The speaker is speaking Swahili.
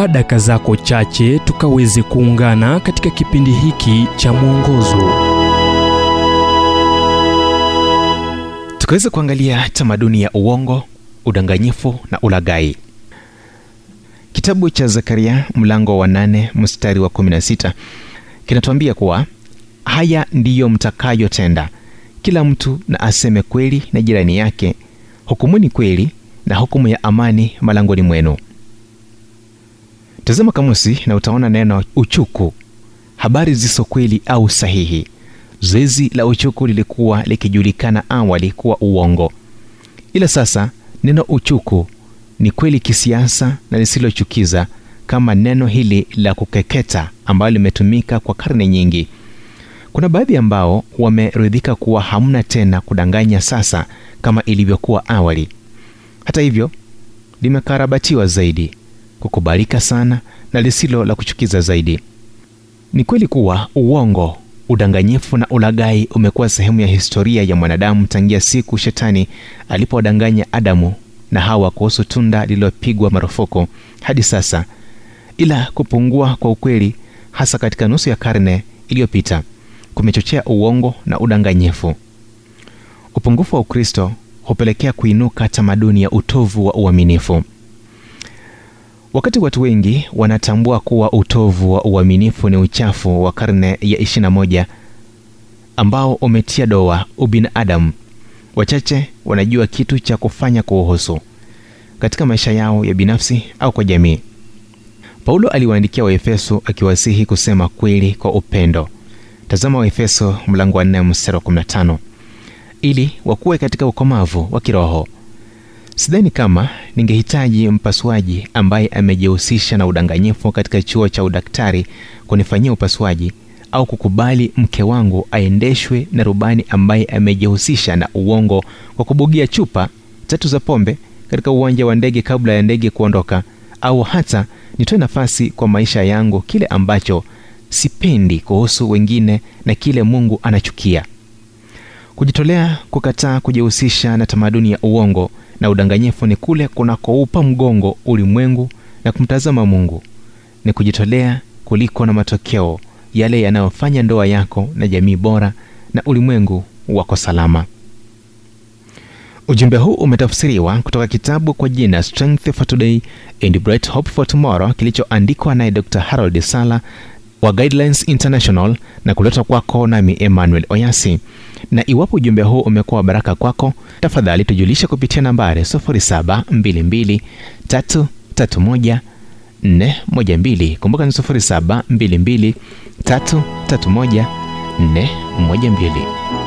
chukua daka zako chache tukaweze kuungana katika kipindi hiki cha mwongozo. Tukaweza kuangalia tamaduni ya uongo udanganyifu na ulagai kitabu cha zakaria mlango wa 8 mstari wa 16 kinatuambia kuwa haya ndiyo mtakayotenda. Kila mtu na aseme kweli na jirani yake hukumuni kweli na hukumu ya amani malangoni mwenu tazama kamusi na utaona neno uchuku. Habari ziso kweli au sahihi. Zoezi la uchuku lilikuwa likijulikana awali kuwa uongo. Ila sasa neno uchuku ni kweli kisiasa na lisilochukiza kama neno hili la kukeketa ambalo limetumika kwa karne nyingi. Kuna baadhi ambao wameridhika kuwa hamna tena kudanganya sasa kama ilivyokuwa awali. Hata hivyo limekarabatiwa zaidi kukubalika sana na lisilo la kuchukiza zaidi. Ni kweli kuwa uongo udanganyifu na ulagai umekuwa sehemu ya historia ya mwanadamu tangia siku shetani alipowadanganya adamu na hawa kuhusu tunda lililopigwa marufuku hadi sasa. Ila kupungua kwa ukweli hasa katika nusu ya karne iliyopita kumechochea uongo na udanganyifu. Upungufu wa ukristo hupelekea kuinuka tamaduni ya utovu wa uaminifu wakati watu wengi wanatambua kuwa utovu wa uaminifu ni uchafu wa karne ya 21 ambao umetia doa ubinadamu. Wachache wanajua kitu cha kufanya kuuhusu katika maisha yao ya binafsi au kwa jamii. Paulo aliwaandikia waefeso akiwasihi kusema kweli kwa upendo. Tazama waefeso mlango wa 4 mstari wa 15 ili wakuwe katika ukomavu wa kiroho sidhani kama ningehitaji mpasuaji ambaye amejihusisha na udanganyifu katika chuo cha udaktari kunifanyia upasuaji au kukubali mke wangu aendeshwe na rubani ambaye amejihusisha na uongo kwa kubugia chupa tatu za pombe katika uwanja wa ndege kabla ya ndege kuondoka au hata nitoe nafasi kwa maisha yangu kile ambacho sipendi kuhusu wengine na kile mungu anachukia kujitolea kukataa kujihusisha na tamaduni ya uongo na udanganyifu ni kule kunakoupa mgongo ulimwengu na kumtazama mungu. Ni kujitolea kuliko na matokeo yale yanayofanya ndoa yako na jamii bora na ulimwengu wako salama. Ujumbe huu umetafsiriwa kutoka kitabu kwa jina strength for today and bright hope for tomorrow kilichoandikwa naye dr harold sala wa guidelines international na kuletwa kwako nami emmanuel oyasi. Na iwapo ujumbe huu umekuwa wa baraka kwako tafadhali tujulishe kupitia nambari 722331412 kumbuka ni 722 331 412